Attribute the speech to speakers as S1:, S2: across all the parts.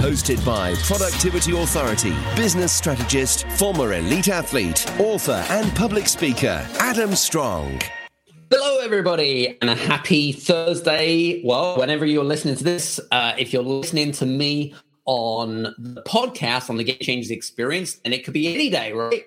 S1: Hosted by Productivity Authority, business strategist, former elite athlete, author, and public speaker, Adam Strong.
S2: Hello, everybody, and a happy Thursday. Well, whenever you're listening to this, uh, if you're listening to me on the podcast on the Game Changers Experience, and it could be any day, right?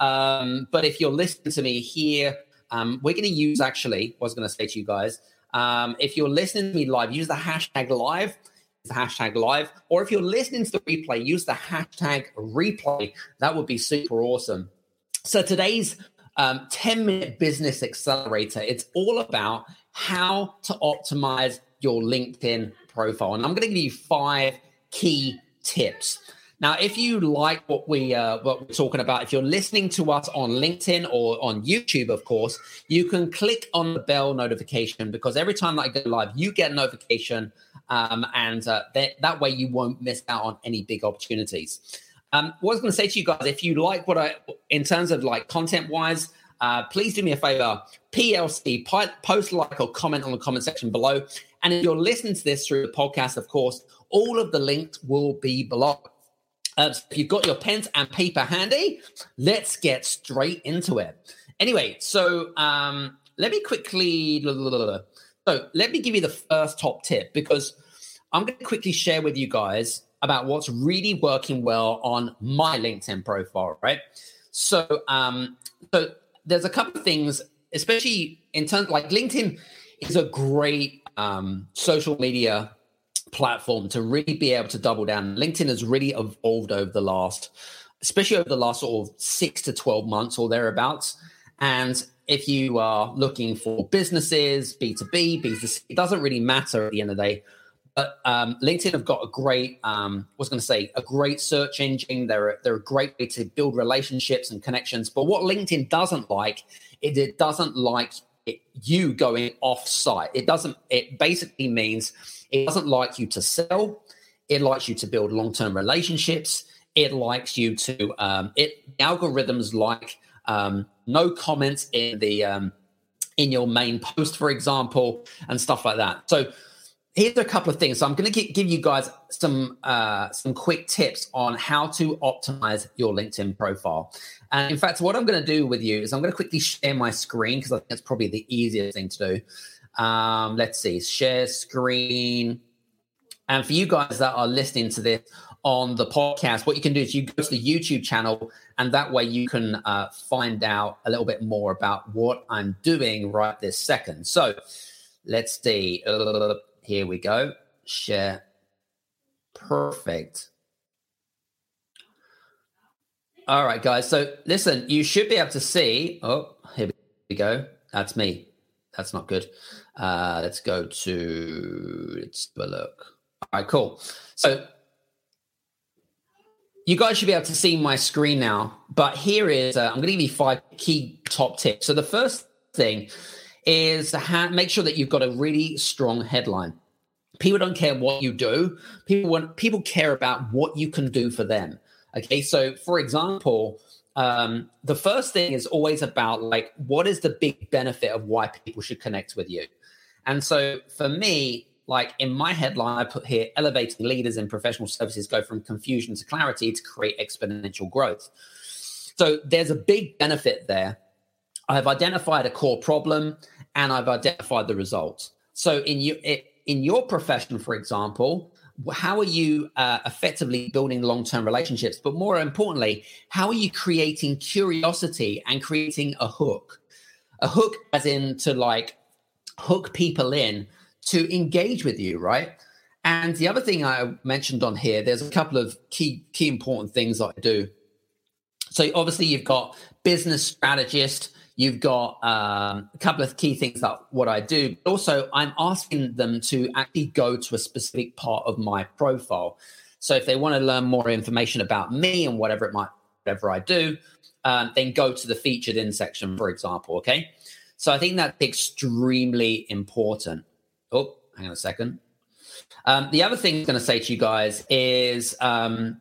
S2: Um, but if you're listening to me here, um, we're going to use actually, I was going to say to you guys, um, if you're listening to me live, use the hashtag live the hashtag live. Or if you're listening to the replay, use the hashtag replay. That would be super awesome. So today's um, 10 minute business accelerator, it's all about how to optimize your LinkedIn profile. And I'm going to give you five key tips. Now, if you like what we uh, what we're talking about, if you're listening to us on LinkedIn or on YouTube, of course, you can click on the bell notification because every time that I go live, you get a notification, um, and uh, that, that way you won't miss out on any big opportunities. Um, what I was going to say to you guys, if you like what I, in terms of like content wise, uh, please do me a favor, PLC, post like or comment on the comment section below. And if you're listening to this through the podcast, of course, all of the links will be below. Uh, so if you've got your pens and paper handy, let's get straight into it. Anyway, so um, let me quickly. So let me give you the first top tip because I'm going to quickly share with you guys about what's really working well on my LinkedIn profile, right? So, um, so there's a couple of things, especially in terms like LinkedIn is a great um, social media platform to really be able to double down. LinkedIn has really evolved over the last, especially over the last sort of six to 12 months or thereabouts. And if you are looking for businesses, B2B, B2C, it doesn't really matter at the end of the day. But um, LinkedIn have got a great, um, was going to say, a great search engine. They're a, they're a great way to build relationships and connections. But what LinkedIn doesn't like, it, it doesn't like it, you going off site. It doesn't, it basically means it doesn't like you to sell. It likes you to build long term relationships. It likes you to, um, it algorithms like um, no comments in the, um, in your main post, for example, and stuff like that. So here's a couple of things. So I'm going to give you guys some uh, some quick tips on how to optimize your LinkedIn profile. And in fact, what I'm going to do with you is I'm going to quickly share my screen because I think it's probably the easiest thing to do. Um, let's see, share screen. And for you guys that are listening to this on the podcast, what you can do is you go to the YouTube channel, and that way you can uh, find out a little bit more about what I'm doing right this second. So let's see. Here we go. Share. Perfect. All right, guys. So listen, you should be able to see. Oh, here we go. That's me. That's not good. Uh, let's go to let's have a look. All right, cool. So you guys should be able to see my screen now. But here is uh, I'm going to give you five key top tips. So the first thing is to ha- make sure that you've got a really strong headline. People don't care what you do. People want people care about what you can do for them. Okay, so for example, um, the first thing is always about like what is the big benefit of why people should connect with you? And so for me like in my headline i put here elevating leaders in professional services go from confusion to clarity to create exponential growth. So there's a big benefit there. I've identified a core problem and i've identified the results so in you in your profession for example how are you uh, effectively building long-term relationships? But more importantly how are you creating curiosity and creating a hook? A hook as in to like hook people in to engage with you right? And the other thing i mentioned on here there's a couple of key key important things i do. So obviously you've got business strategist You've got um, a couple of key things that what I do. But also, I'm asking them to actually go to a specific part of my profile. So if they want to learn more information about me and whatever it might whatever I do, um, then go to the featured in section, for example. Okay. So I think that's extremely important. Oh, hang on a second. Um, the other thing I'm going to say to you guys is um,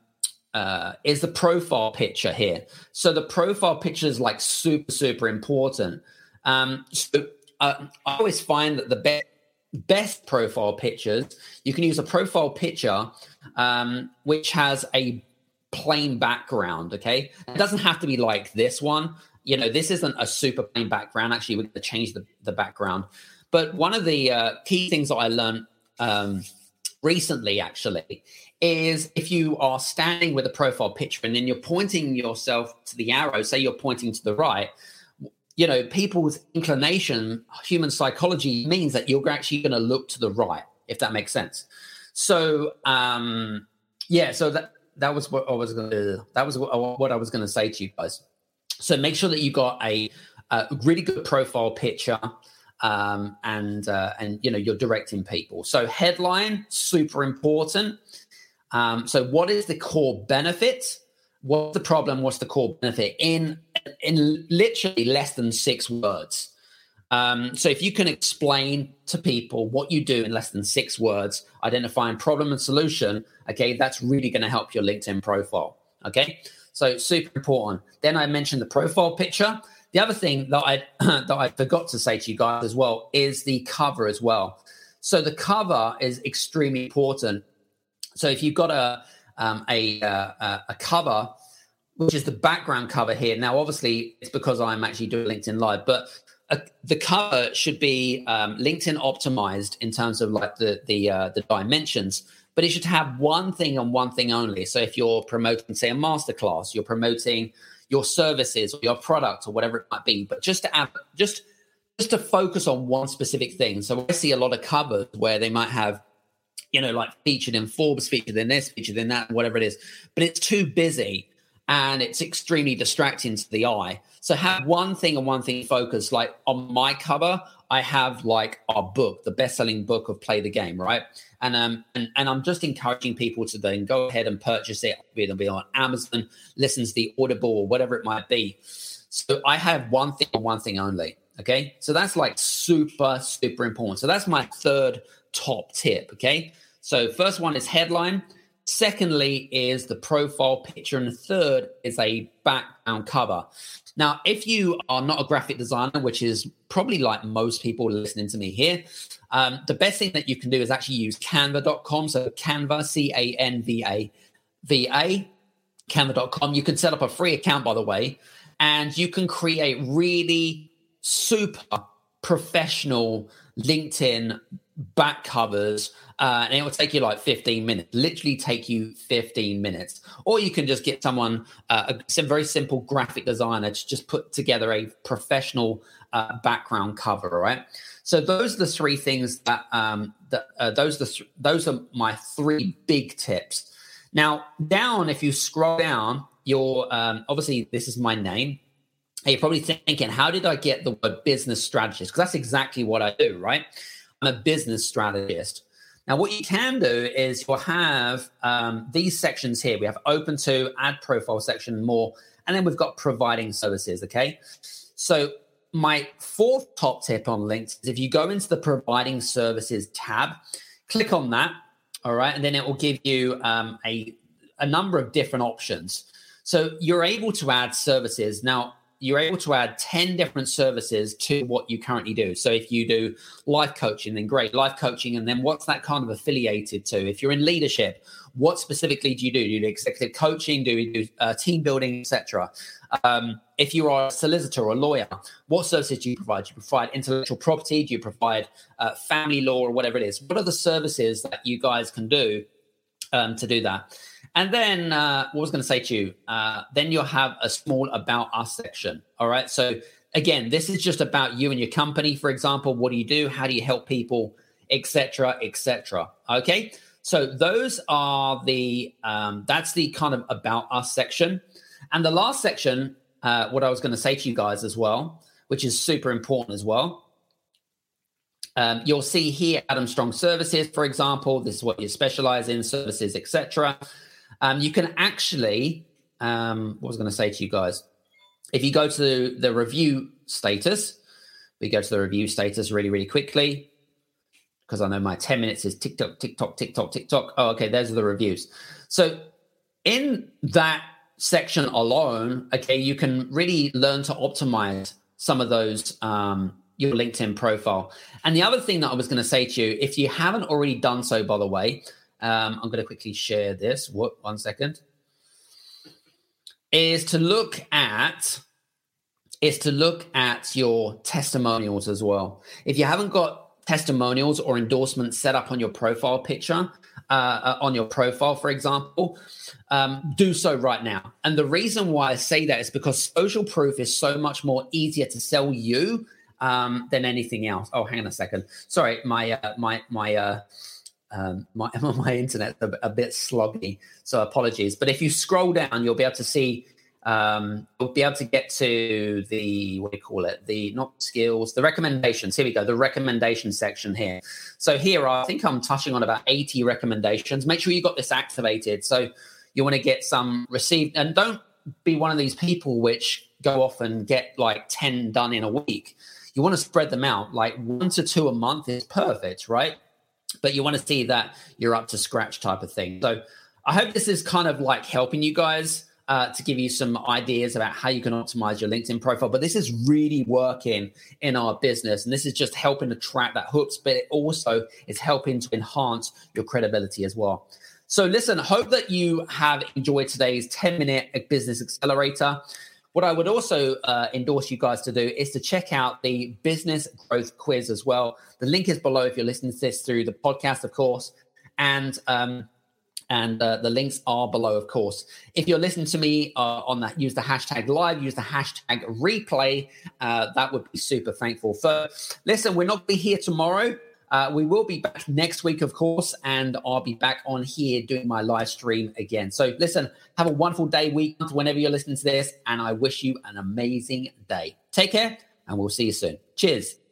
S2: uh, is the profile picture here. So the profile picture is like super super important. Um, so uh, I always find that the best best profile pictures you can use a profile picture um, which has a plain background. Okay, it doesn't have to be like this one. You know, this isn't a super plain background. Actually, we're going to change the, the background. But one of the uh, key things that I learned um, recently, actually, is if you are standing with a profile picture and then you're pointing yourself to the arrow, say you're pointing to the right, you know, people's inclination, human psychology means that you're actually going to look to the right, if that makes sense. So, um, yeah, so that that was what I was going to that was what, I was going to say to you guys. So make sure that you got a, a really good profile picture, um, and uh, and you know you're directing people. So headline super important. Um, so what is the core benefit? What's the problem? What's the core benefit in in literally less than six words? Um, so if you can explain to people what you do in less than six words, identifying problem and solution, okay, that's really going to help your LinkedIn profile. Okay, so super important. Then I mentioned the profile picture. The other thing that I that I forgot to say to you guys as well is the cover as well. So the cover is extremely important. So if you've got a um, a, uh, a cover, which is the background cover here. Now, obviously, it's because I'm actually doing LinkedIn Live, but uh, the cover should be um, LinkedIn optimized in terms of like the the uh, the dimensions, but it should have one thing and one thing only. So if you're promoting, say, a masterclass, you're promoting your services or your product or whatever it might be, but just to add, just just to focus on one specific thing. So I see a lot of covers where they might have, you know, like featured in Forbes, featured in this, featured in that, whatever it is, but it's too busy and it's extremely distracting to the eye. So have one thing and one thing focused. Like on my cover, I have like our book, the best-selling book of Play the Game, right? And um and, and I'm just encouraging people to then go ahead and purchase it. It'll be on Amazon, listen to the Audible or whatever it might be. So I have one thing and one thing only. Okay. So that's like super, super important. So that's my third top tip. Okay. So first one is headline. Secondly, is the profile picture. And the third is a background cover. Now, if you are not a graphic designer, which is probably like most people listening to me here, um, the best thing that you can do is actually use canva.com. So, Canva, C A N V A V A, canva.com. You can set up a free account, by the way, and you can create really super professional LinkedIn back covers uh, and it will take you like 15 minutes literally take you 15 minutes or you can just get someone uh, a, some very simple graphic designer to just put together a professional uh, background cover right so those are the three things that um that uh, those are the th- those are my three big tips now down if you scroll down your um, obviously this is my name you're probably thinking, how did I get the word business strategist? Because that's exactly what I do, right? A business strategist. Now, what you can do is you'll have um, these sections here. We have open to, add profile section, more, and then we've got providing services. Okay. So, my fourth top tip on links is if you go into the providing services tab, click on that. All right. And then it will give you um, a, a number of different options. So, you're able to add services. Now, you're able to add 10 different services to what you currently do. So if you do life coaching, then great, life coaching. And then what's that kind of affiliated to? If you're in leadership, what specifically do you do? Do you do executive coaching? Do you do uh, team building, etc.? Um, if you are a solicitor or a lawyer, what services do you provide? Do you provide intellectual property? Do you provide uh, family law or whatever it is? What are the services that you guys can do um, to do that? And then uh, what was going to say to you, uh, then you'll have a small about us section. All right. So again, this is just about you and your company. For example, what do you do? How do you help people, etc., etc. Okay. So those are the um, that's the kind of about us section, and the last section, uh, what I was going to say to you guys as well, which is super important as well. Um, you'll see here Adam Strong Services, for example. This is what you specialize in, services, etc um, you can actually um, what was I going to say to you guys? If you go to the review status, we go to the review status really, really quickly because I know my 10 minutes is tick tock tick TikTok, TikTok, TikTok, TikTok. Oh, okay, those are the reviews. So in that section alone, okay, you can really learn to optimize some of those um, your LinkedIn profile. And the other thing that I was going to say to you, if you haven't already done so, by the way, um, I'm going to quickly share this. What? One second. Is to look at is to look at your testimonials as well. If you haven't got testimonials or endorsements set up on your profile picture, uh, uh, on your profile, for example, um, do so right now. And the reason why I say that is because social proof is so much more easier to sell you um, than anything else. Oh, hang on a second. Sorry, my uh, my my. Uh, um, my my internet's a, a, bit sloggy, so apologies. But if you scroll down, you'll be able to see um, you'll be able to get to the what do you call it? The not skills, the recommendations. Here we go, the recommendation section here. So here, I think I'm touching on about 80 recommendations. Make sure you got this activated. So you want to get some received, and don't be one of these people which go off and get like 10 done in a week. You want to spread them out. Like one to two a month is perfect, right? But you want to see that you're up to scratch type of thing. So I hope this is kind of like helping you guys uh, to give you some ideas about how you can optimize your LinkedIn profile. But this is really working in our business. And this is just helping to track that hooks, but it also is helping to enhance your credibility as well. So, listen, hope that you have enjoyed today's 10 minute business accelerator. What I would also uh, endorse you guys to do is to check out the business growth quiz as well. The link is below if you're listening to this through the podcast, of course. And um, and uh, the links are below, of course. If you're listening to me uh, on that, use the hashtag live, use the hashtag replay. Uh, that would be super thankful for. Listen, we're not be here tomorrow. Uh, we will be back next week, of course, and I'll be back on here doing my live stream again. So, listen, have a wonderful day, week, whenever you're listening to this, and I wish you an amazing day. Take care, and we'll see you soon. Cheers.